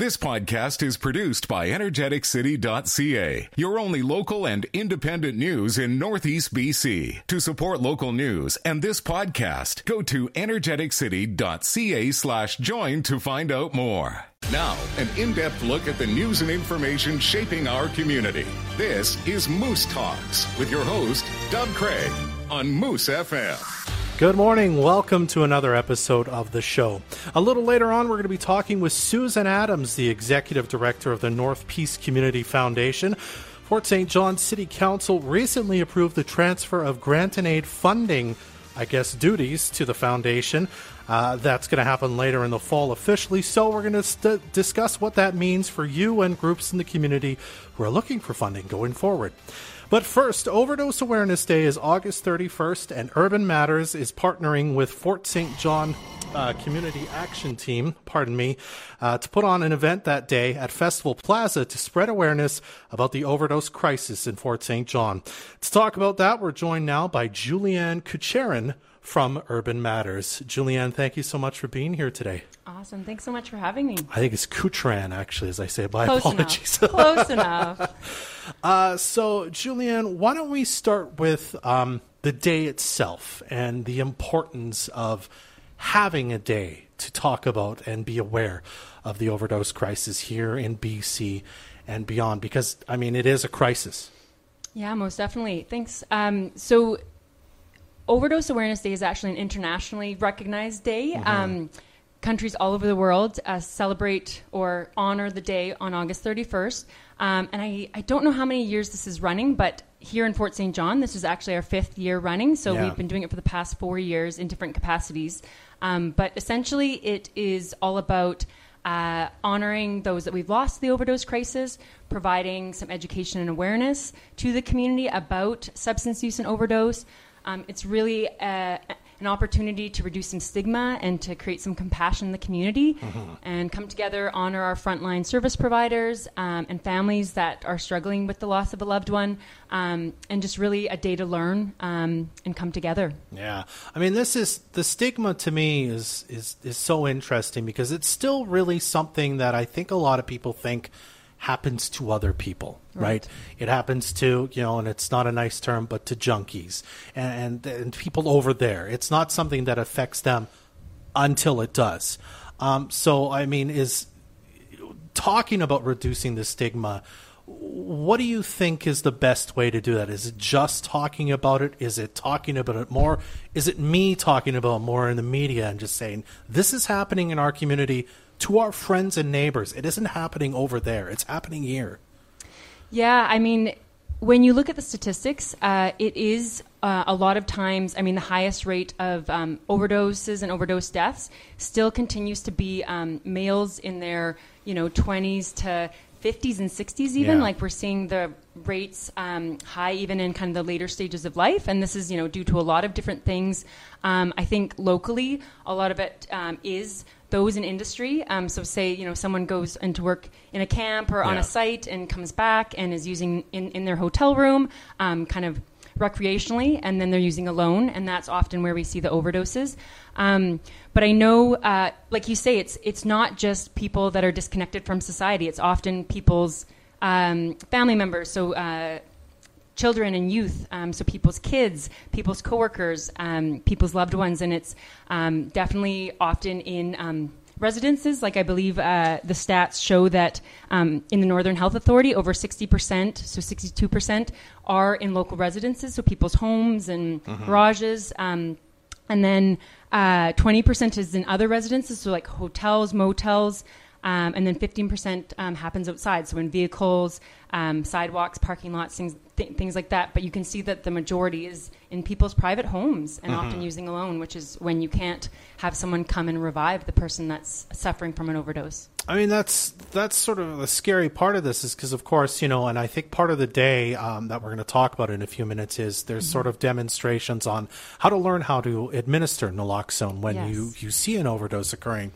This podcast is produced by energeticcity.ca, your only local and independent news in Northeast BC. To support local news and this podcast, go to energeticcity.ca slash join to find out more. Now, an in-depth look at the news and information shaping our community. This is Moose Talks with your host, Doug Craig on Moose FM. Good morning. Welcome to another episode of the show. A little later on, we're going to be talking with Susan Adams, the executive director of the North Peace Community Foundation. Fort St. John City Council recently approved the transfer of grant and aid funding, I guess, duties to the foundation. Uh, that's going to happen later in the fall officially. So, we're going to st- discuss what that means for you and groups in the community who are looking for funding going forward. But first, Overdose Awareness Day is August 31st, and Urban Matters is partnering with Fort St. John uh, Community Action Team, pardon me, uh, to put on an event that day at Festival Plaza to spread awareness about the overdose crisis in Fort St. John. To talk about that, we're joined now by Julianne Kucherin from Urban Matters. Julianne, thank you so much for being here today. Awesome. Thanks so much for having me. I think it's Kutran, actually, as I say. My Close apologies. Enough. Close enough. Uh, so, Julianne, why don't we start with um, the day itself and the importance of having a day to talk about and be aware of the overdose crisis here in BC and beyond? Because, I mean, it is a crisis. Yeah, most definitely. Thanks. Um, so, Overdose Awareness Day is actually an internationally recognized day. Mm-hmm. Um, countries all over the world uh, celebrate or honor the day on August 31st. Um, and I, I don't know how many years this is running, but here in Fort St. John, this is actually our fifth year running. So yeah. we've been doing it for the past four years in different capacities. Um, but essentially, it is all about uh, honoring those that we've lost to the overdose crisis, providing some education and awareness to the community about substance use and overdose. Um, it's really uh, an opportunity to reduce some stigma and to create some compassion in the community mm-hmm. and come together, honor our frontline service providers um, and families that are struggling with the loss of a loved one, um, and just really a day to learn um, and come together. Yeah. I mean, this is the stigma to me is, is, is so interesting because it's still really something that I think a lot of people think happens to other people, right? right? It happens to, you know, and it's not a nice term, but to junkies and, and, and people over there. It's not something that affects them until it does. Um, so, I mean, is talking about reducing the stigma. What do you think is the best way to do that? Is it just talking about it? Is it talking about it more? Is it me talking about more in the media and just saying, this is happening in our community? To our friends and neighbors. It isn't happening over there, it's happening here. Yeah, I mean, when you look at the statistics, uh, it is uh, a lot of times, I mean, the highest rate of um, overdoses and overdose deaths still continues to be um, males in their, you know, 20s to 50s and 60s even yeah. like we're seeing the rates um, high even in kind of the later stages of life and this is you know due to a lot of different things um, i think locally a lot of it um, is those in industry. Um, so, say you know someone goes into work in a camp or on a site and comes back and is using in, in their hotel room, um, kind of recreationally, and then they're using alone, and that's often where we see the overdoses. Um, but I know, uh, like you say, it's it's not just people that are disconnected from society. It's often people's um, family members. So. Uh, children and youth, um, so people's kids, people's coworkers, um, people's loved ones, and it's um, definitely often in um, residences. Like I believe uh, the stats show that um, in the Northern Health Authority, over 60%, so 62%, are in local residences, so people's homes and mm-hmm. garages. Um, and then uh, 20% is in other residences, so like hotels, motels. Um, and then 15% um, happens outside, so in vehicles, um, sidewalks, parking lots, things, th- things like that. But you can see that the majority is in people's private homes and mm-hmm. often using alone, which is when you can't have someone come and revive the person that's suffering from an overdose. I mean, that's that's sort of the scary part of this is because, of course, you know, and I think part of the day um, that we're going to talk about in a few minutes is there's mm-hmm. sort of demonstrations on how to learn how to administer naloxone when yes. you you see an overdose occurring.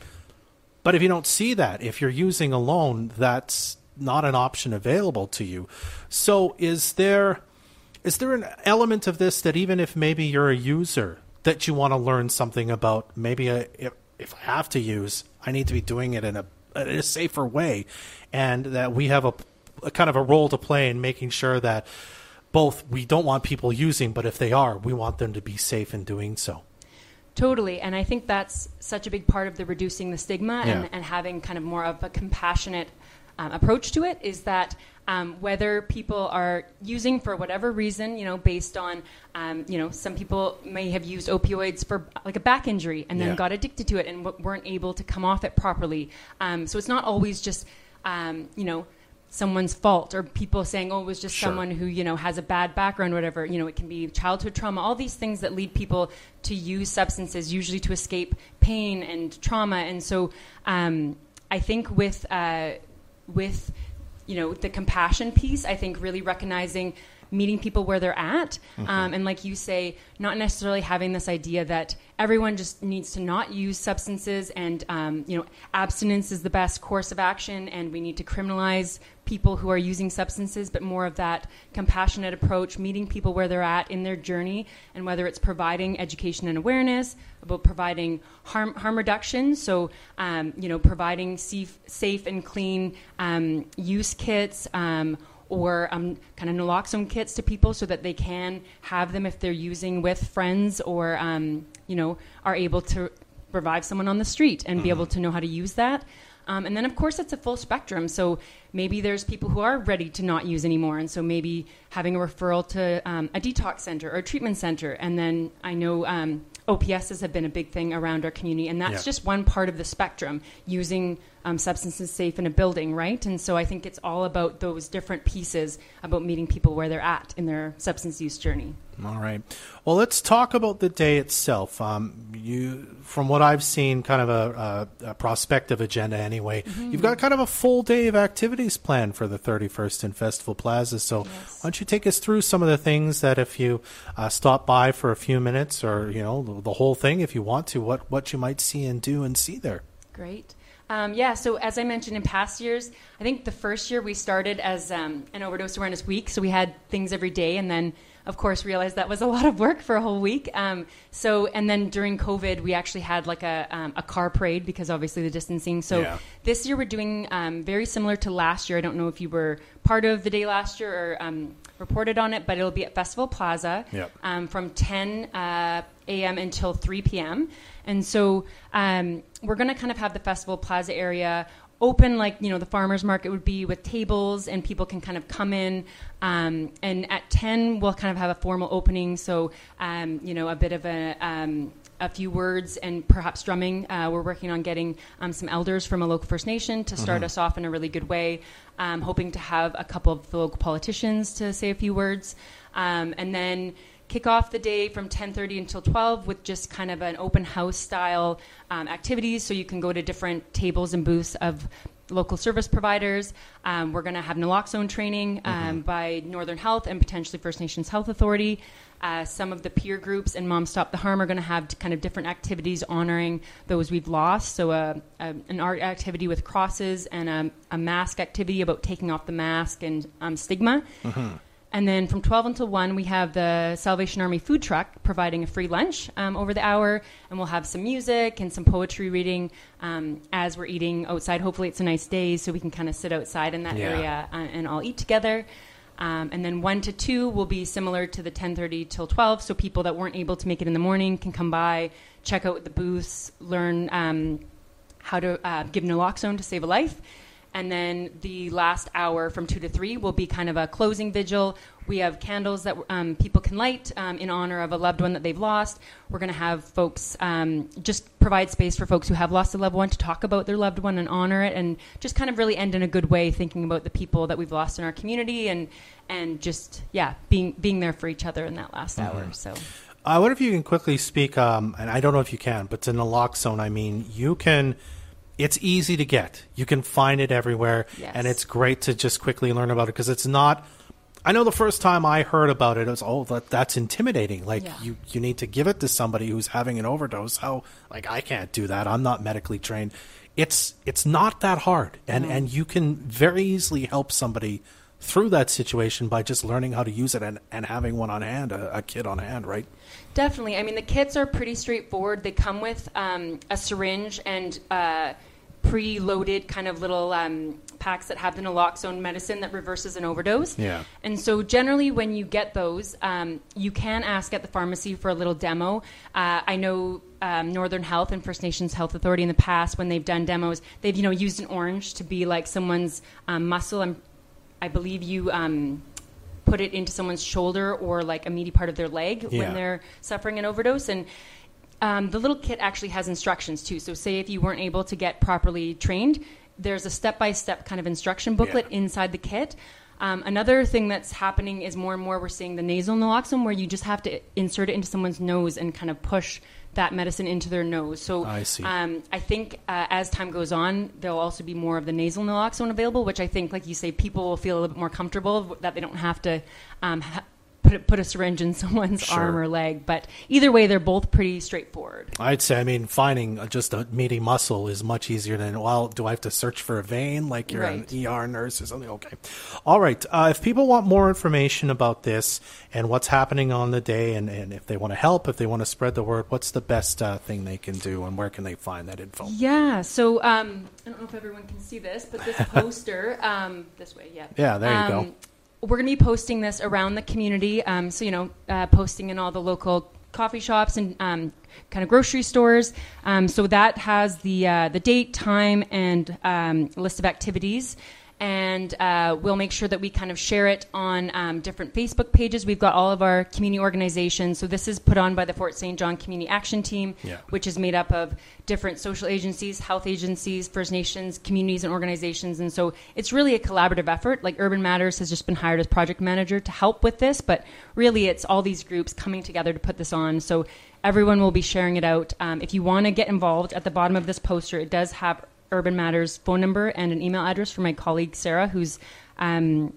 But if you don't see that, if you're using alone, that's not an option available to you. So is there is there an element of this that even if maybe you're a user that you want to learn something about maybe a, if, if I have to use I need to be doing it in a, in a safer way, and that we have a, a kind of a role to play in making sure that both we don't want people using, but if they are, we want them to be safe in doing so. Totally, and I think that's such a big part of the reducing the stigma Yeah. and, and having kind of more of a compassionate um, approach to it is that um, whether people are using for whatever reason, you know, based on, um, you know, some people may have used opioids for like a back injury and then Yeah. got addicted to it and w- weren't able to come off it properly. Um, so it's not always just, um, you know, someone's fault or people saying, oh, it was just Sure. someone who, you know, has a bad background whatever. You know, it can be childhood trauma, all these things that lead people to use substances, usually to escape pain and trauma. And so um, I think with, uh, with, you know, the compassion piece, I think really recognizing meeting people where they're at. Um, and like you say, not necessarily having this idea that everyone just needs to not use substances and, um, you know, abstinence is the best course of action and we need to criminalize people who are using substances, but more of that compassionate approach, meeting people where they're at in their journey, and whether it's providing education and awareness about providing harm, harm reduction, so um, you know, providing safe, safe and clean um, use kits. Um, or um, kind of naloxone kits to people so that they can have them if they're using with friends or um, you know are able to revive someone on the street and be able to know how to use that. Um, and then, of course, it's a full spectrum. So maybe there's people who are ready to not use anymore. And so maybe having a referral to um, a detox center or a treatment center. And then I know um, OPSs have been a big thing around our community. And that's Yeah. just one part of the spectrum, using um, substances safe in a building, right? And so I think it's all about those different pieces about meeting people where they're at in their substance use journey. All right. Well, let's talk about the day itself. Um, you, from what I've seen, kind of a, a, a prospective agenda anyway. You've got kind of a full day of activities planned for the 31st in Festival Plaza. So, Yes. why don't you take us through some of the things that if you uh, stop by for a few minutes, or you know, the, the whole thing, if you want to, what what you might see and do and see there. Great. Um, yeah, so as I mentioned in past years, I think the first year we started as um, an overdose awareness week, so we had things every day, and then of course realized that was a lot of work for a whole week. Um, so and then during COVID, we actually had like a, um, a car parade because obviously the distancing. So Yeah. this year we're doing um, very similar to last year. I don't know if you were part of the day last year or um, reported on it, but it'll be at Festival Plaza Yep. um, from 10 uh, a.m. until 3 p.m. And so um, we're going to kind of have the Festival Plaza area open like you know the farmers market would be with tables and people can kind of come in um, and at 10 we'll kind of have a formal opening so um, you know a bit of a um, a few words and perhaps drumming. Uh, we're working on getting um, some elders from a local First Nation to start us off in a really good way. Um, hoping to have a couple of the local politicians to say a few words, um, and then kick off the day from 10:30 until 12 with just kind of an open house style um, activities. So you can go to different tables and booths of local service providers. Um, we're going to have naloxone training um, by Northern Health and potentially First Nations Health Authority. Uh, some of the peer groups and Mom Stop the Harm are going to have kind of different activities honoring those we've lost. So, uh, a, an art activity with crosses and a, a mask activity about taking off the mask and um, stigma. And then from 12 until 1, we have the Salvation Army food truck providing a free lunch um, over the hour. And we'll have some music and some poetry reading um, as we're eating outside. Hopefully, it's a nice day so we can kind of sit outside in that Yeah. area uh, and all eat together. Um, and then 1 to 2 will be similar to the 10.30 till 12. So people that weren't able to make it in the morning can come by, check out the booths, learn um, how to uh, give naloxone to save a life. And then the last hour from 2 to 3 will be kind of a closing vigil. We have candles that um, people can light um, in honor of a loved one that they've lost. We're going to have folks um, just provide space for folks who have lost a loved one to talk about their loved one and honor it, and just kind of really end in a good way, thinking about the people that we've lost in our community and and just yeah, being being there for each other in that last hour. So I wonder if you can quickly speak, um, and I don't know if you can, but to naloxone, I mean, you can. It's easy to get. You can find it everywhere, Yes. and it's great to just quickly learn about it because it's not. I know the first time I heard about it, it was oh that that's intimidating. Like Yeah. you you need to give it to somebody who's having an overdose. How like I can't do that. I'm not medically trained. It's it's not that hard, and and you can very easily help somebody through that situation by just learning how to use it and, and having one on hand, a, a kid on hand, right? Definitely. I mean, the kits are pretty straightforward. They come with um, a syringe and uh, pre-loaded kind of little um, packs that have the naloxone medicine that reverses an overdose. Yeah. And so generally, when you get those, um, you can ask at the pharmacy for a little demo. Uh, I know um, Northern Health and First Nations Health Authority in the past, when they've done demos, they've you know used an orange to be like someone's um, muscle. i I believe you um, put it into someone's shoulder or like a meaty part of their leg Yeah. when they're suffering an overdose. And um, the little kit actually has instructions too. So, say if you weren't able to get properly trained, there's a step by step kind of instruction booklet Yeah. inside the kit. Um, another thing that's happening is more and more we're seeing the nasal naloxone where you just have to insert it into someone's nose and kind of push that medicine into their nose. So I see. Um, I think uh, as time goes on, there'll also be more of the nasal naloxone available, which I think, like you say, people will feel a little bit more comfortable that they don't have to um, ha- put, a, put a syringe in someone's Sure. arm or leg. But either way, they're both pretty straightforward. I'd say, I mean, finding just a meaty muscle is much easier than, well, do I have to search for a vein like you're Right. an ER nurse or something? Okay. All right. Uh, if people want more information about this and what's happening on the day, and, and if they want to help, if they want to spread the word, what's the best uh, thing they can do and where can they find that info? Yeah. So um, I don't know if everyone can see this, but this poster, um, this way, yeah. Yeah, there you go. We're going to be posting this around the community. Um, so, you know, uh, posting in all the local coffee shops and um, kind of grocery stores. Um, so that has the uh, the date, time, and um, list of activities. And uh, we'll make sure that we kind of share it on um, different Facebook pages. We've got all of our community organizations. So this is put on by the Fort St. John Community Action Team, Yeah. which is made up of different social agencies, health agencies, First Nations, communities, and organizations. And so it's really a collaborative effort. Like Urban Matters has just been hired as project manager to help with this, but really it's all these groups coming together to put this on. So everyone will be sharing it out. Um, if you want to get involved, at the bottom of this poster, it does have Urban Matters phone number and an email address for my colleague Sarah, who's um,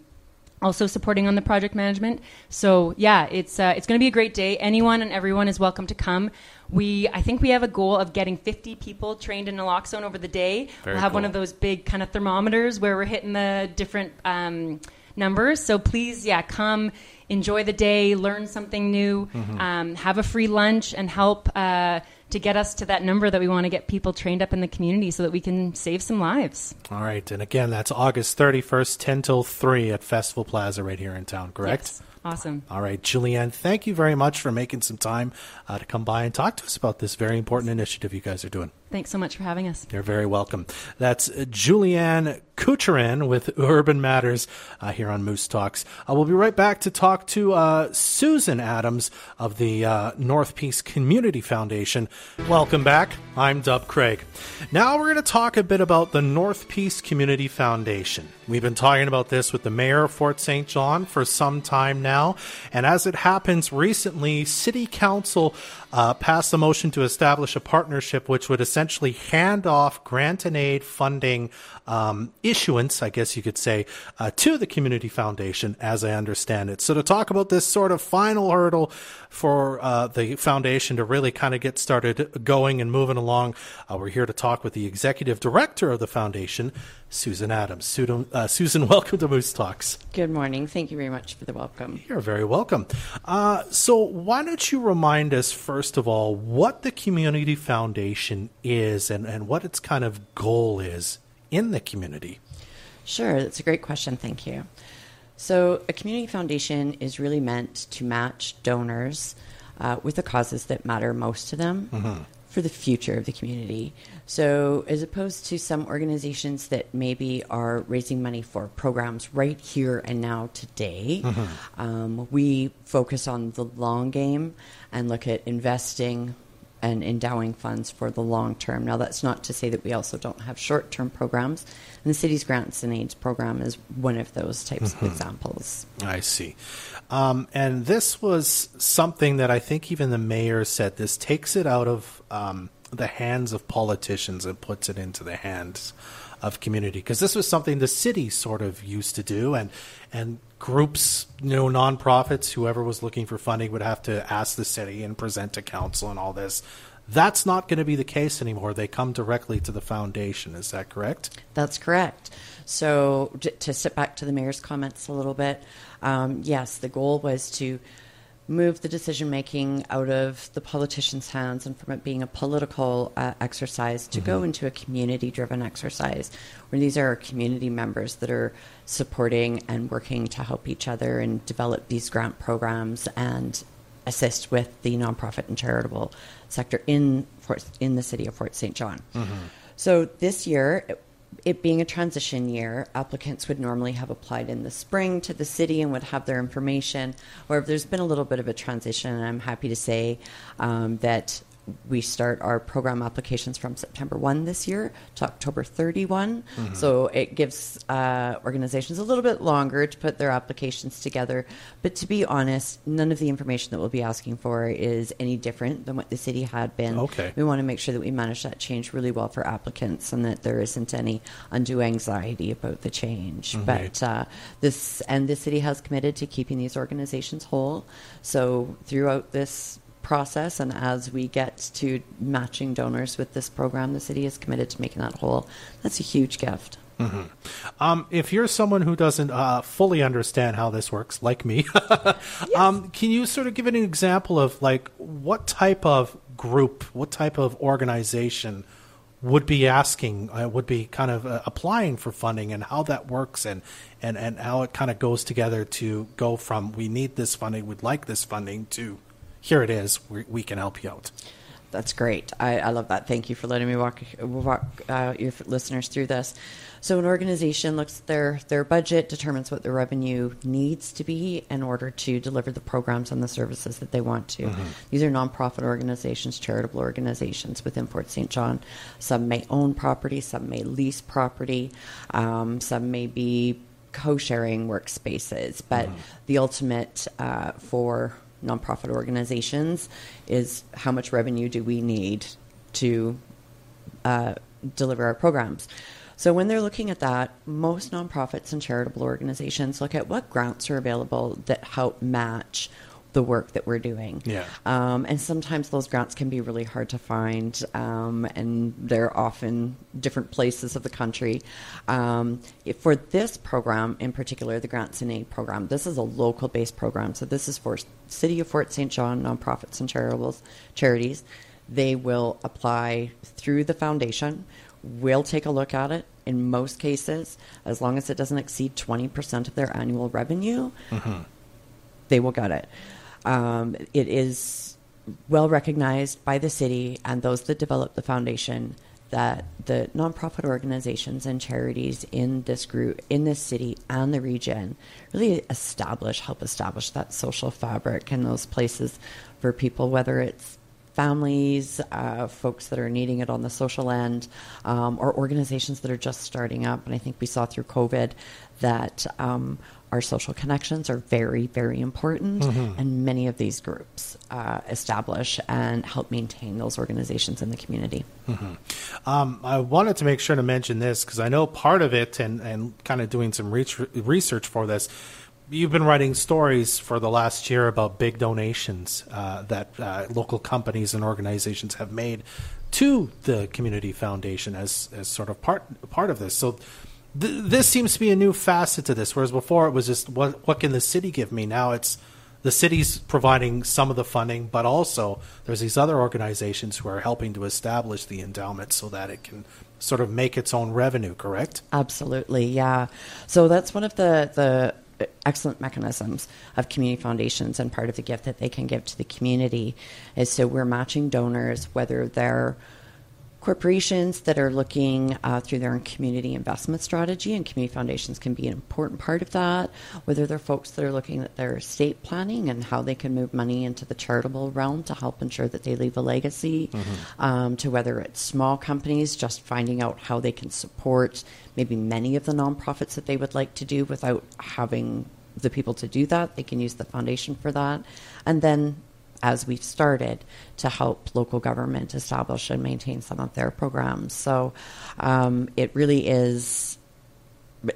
also supporting on the project management. So yeah, it's uh, it's going to be a great day. Anyone and everyone is welcome to come. We I think we have a goal of getting 50 people trained in naloxone over the day. Very we'll have one of those big kind of thermometers where we're hitting the different um, numbers. So please, yeah, come enjoy the day, learn something new, Mm-hmm. um, have a free lunch, and help. Uh, to get us to that number that we want to get people trained up in the community so that we can save some lives. All right. And again, that's August 31st, 10 till 3 at Festival Plaza right here in town, correct? Yes. Awesome. All right, Julianne, thank you very much for making some time uh, to come by and talk to us about this very important initiative you guys are doing. Thanks so much for having us. You're very welcome. That's Julianne Kucherin with Urban Matters uh, here on Moose Talks. Uh, we'll be right back to talk to uh, Susan Adams of the uh, North Peace Community Foundation. Welcome back. I'm Doug Craig. Now we're going to talk a bit about the North Peace Community Foundation. We've been talking about this with the mayor of Fort St. John for some time now, and as it happens, recently City Council uh, passed a motion to establish a partnership which would essentially hand off grant and aid funding um, issuance, I guess you could say, uh, to the Community Foundation, as I understand it. So, to talk about this sort of final hurdle for uh, the foundation to really kind of get started going and moving along, uh, we're here to talk with the executive director of the foundation, Susan Adams. Susan, uh, Susan welcome to Moose Talks. Good morning. Thank you very much for the welcome. You're very welcome. Uh, so, why don't you remind us, first of all, what the Community Foundation is and, and what its kind of goal is in the community? Sure, that's a great question. Thank you. So, a community foundation is really meant to match donors uh, with the causes that matter most to them for the future of the community. So, as opposed to some organizations that maybe are raising money for programs right here and now today, um, we focus on the long game and look at investing and endowing funds for the long term. Now, that's not to say that we also don't have short term programs, and the city's grants and aids program is one of those types of examples. I see. Um, and this was something that I think even the mayor said this takes it out of um, the hands of politicians and puts it into the hands of community because this was something the city sort of used to do and and groups you know nonprofits whoever was looking for funding would have to ask the city and present to council and all this. That's not going to be the case anymore. They come directly to the foundation. Is that correct? That's correct. So, to sit back to the mayor's comments a little bit, um, yes, the goal was to move the decision making out of the politicians' hands and from it being a political uh, exercise to go into a community driven exercise where these are community members that are supporting and working to help each other and develop these grant programs and assist with the nonprofit and charitable sector in Fort, in the city of Fort St. John. So this year, it being a transition year, applicants would normally have applied in the spring to the city and would have their information. Or if there's been a little bit of a transition, I'm happy to say um, that we start our program applications from September 1 this year to October 31. So it gives uh, organizations a little bit longer to put their applications together. But to be honest, none of the information that we'll be asking for is any different than what the city had been. Okay. We want to make sure that we manage that change really well for applicants and that there isn't any undue anxiety about the change. But uh, this, and the city has committed to keeping these organizations whole. So throughout this process and as we get to matching donors with this program, the city is committed to making that whole. That's a huge gift. Um, if you're someone who doesn't uh, fully understand how this works, like me, um, can you sort of give an example of like what type of group, what type of organization would be asking, uh, would be kind of uh, applying for funding, and how that works, and and and how it kind of goes together to go from we need this funding, we'd like this funding, to here it is, we, we can help you out. That's great. I, I love that. Thank you for letting me walk walk uh, your listeners through this. So, an organization looks at their their budget, determines what their revenue needs to be in order to deliver the programs and the services that they want to. These are nonprofit organizations, charitable organizations within Fort St. John. Some may own property, some may lease property, um, some may be co-sharing workspaces. But the ultimate uh, for nonprofit organizations is how much revenue do we need to uh, deliver our programs. So when they're looking at that, most nonprofits and charitable organizations look at what grants are available that help match the work that we're doing. Yeah. Um, and sometimes those grants can be really hard to find, um, and they're often different places of the country. Um, if- for this program in particular, the Grants in Aid program, this is a local based program. So this is for City of Fort St. John nonprofits and charitables, charities. They will apply through the foundation. We'll take a look at it. In most cases, as long as it doesn't exceed 20% of their annual revenue, they will get it. Um, it is well recognized by the city and those that develop the foundation that the nonprofit organizations and charities in this group, in this city and the region, really establish, help establish that social fabric in those places for people, whether it's families, uh, folks that are needing it on the social end, um, or organizations that are just starting up. And I think we saw through COVID that um, our social connections are very, very important, and many of these groups uh, establish and help maintain those organizations in the community. Um, I wanted to make sure to mention this because I know part of it, and, and kind of doing some reach, research for this. You've been writing stories for the last year about big donations uh, that uh, local companies and organizations have made to the community foundation as, as sort of part part of this. So th- this seems to be a new facet to this, whereas before it was just what what can the city give me? Now it's the city's providing some of the funding, but also there's these other organizations who are helping to establish the endowment so that it can sort of make its own revenue. Correct? Absolutely, yeah. So that's one of the the excellent mechanisms of community foundations and part of the gift that they can give to the community is so we're matching donors whether they're corporations that are looking uh, through their own community investment strategy and community foundations can be an important part of that whether they're folks that are looking at their estate planning and how they can move money into the charitable realm to help ensure that they leave a legacy um, to whether it's small companies just finding out how they can support maybe many of the nonprofits that they would like to do without having the people to do that. They can use the foundation for that. And then as we've started to help local government establish and maintain some of their programs. So um, it really is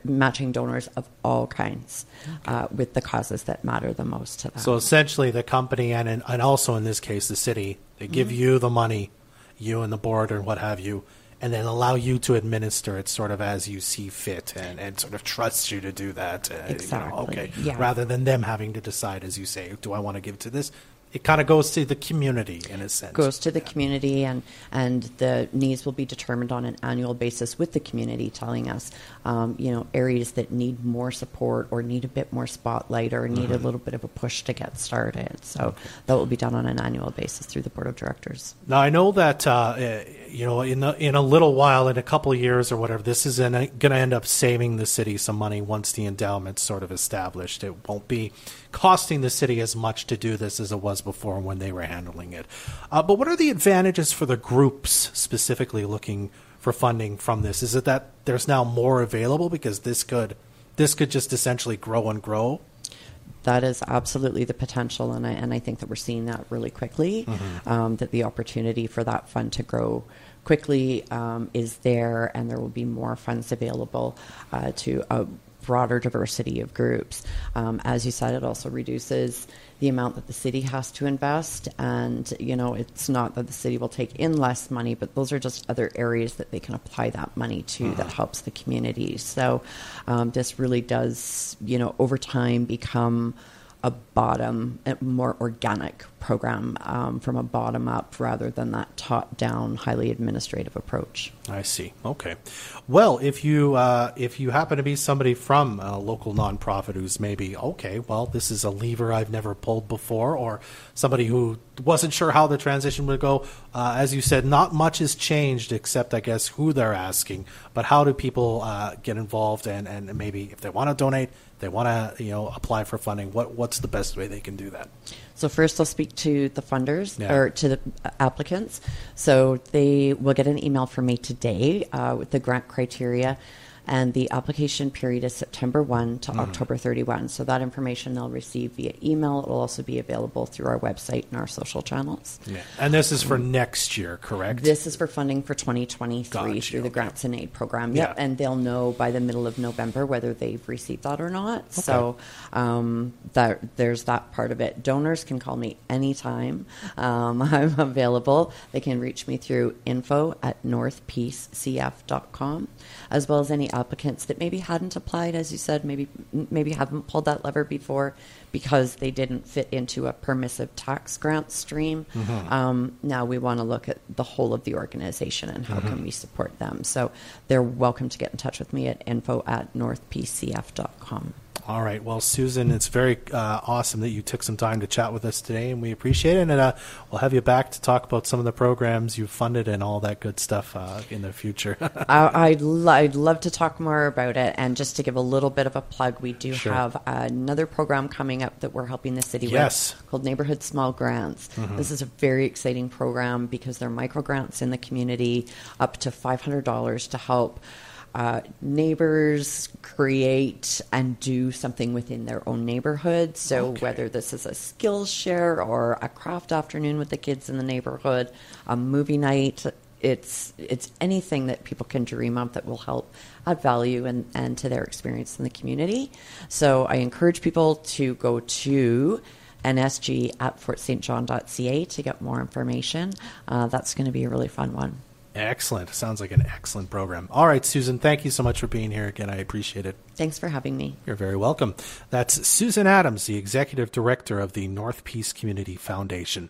matching donors of all kinds uh, with the causes that matter the most to them. So essentially, the company and and also in this case the city they give you the money, you and the board and what have you, and then allow you to administer it sort of as you see fit and, and sort of trust you to do that. Uh, you know, Exactly, okay. yeah. Rather than them having to decide, as you say, do I want to give to this? It kind of goes to the community in a sense. goes to the community and and the needs will be determined on an annual basis with the community telling us um, you know areas that need more support or need a bit more spotlight or need a little bit of a push to get started. So that will be done on an annual basis through the board of directors. Now I know that uh, uh, you know in a, in a little while, in a couple of years or whatever, this is going to end up saving the city some money once the endowment's sort of established. It won't be costing the city as much to do this as it was before when they were handling it. Uh, but what are the advantages for the groups specifically looking for funding from this? Is it that there's now more available because this could this could just essentially grow and grow? that is absolutely the potential, and I, and I think that we're seeing that really quickly. Um, that the opportunity for that fund to grow quickly um, is there, and there will be more funds available uh, to a broader diversity of groups. Um, as you said, it also reduces the amount that the city has to invest, and you know it's not that the city will take in less money, but those are just other areas that they can apply that money to that helps the community. So um, this really does, you know, over time become a bottom, a more organic program um, from a bottom up rather than that top down, highly administrative approach. I see. Okay. Well, if you uh, if you happen to be somebody from a local nonprofit who's maybe okay, well, this is a lever I've never pulled before, or somebody who wasn't sure how the transition would go, uh, as you said, not much has changed except I guess who they're asking. But how do people uh, get involved and and maybe if they want to donate, they want to you know apply for funding. What what's the best way they can do that? So first, I'll speak to the funders Yeah. or to the applicants. So they will get an email from me today uh, with the grant criteria, and the application period is September one to October thirty one. So that information they'll receive via email. It will also be available through our website and our social channels. Yeah. And this is for next year, correct? This is for funding for 2023 Gotcha, through the okay. Grants and Aid program. Yep, Yeah. and they'll know by the middle of November whether they've received that or not. So um, that there's that part of it. Donors can call me anytime. Um, I'm available. They can reach me through info at northpeacecf.com, as well as any applicants that maybe hadn't applied, as you said, maybe maybe haven't pulled that lever before because they didn't fit into a permissive tax grant stream. Um, now we want to look at the whole of the organization and how can we support them. So they're welcome to get in touch with me at info at northpcf.com. All right. Well, Susan, it's very uh, awesome that you took some time to chat with us today, and we appreciate it. And uh, we'll have you back to talk about some of the programs you've funded and all that good stuff uh, in the future. I, I'd, lo- I'd love to talk more about it. And just to give a little bit of a plug, we do Sure. have another program coming up that we're helping the city Yes. with called Neighborhood Small Grants. This is a very exciting program because they're micro grants in the community up to $500 to help. Uh, neighbors create and do something within their own neighborhood. So, Okay. whether this is a skills share or a craft afternoon with the kids in the neighborhood, a movie night, it's it's anything that people can dream of that will help add value and, and to their experience in the community. So I encourage people to go to nsg at fortstjohn.ca to get more information. Uh, that's going to be a really fun one. Excellent. Sounds like an excellent program. All right, Susan, thank you so much for being here again. I appreciate it. Thanks for having me. You're very welcome. That's Susan Adams, the executive director of the North Peace Community Foundation.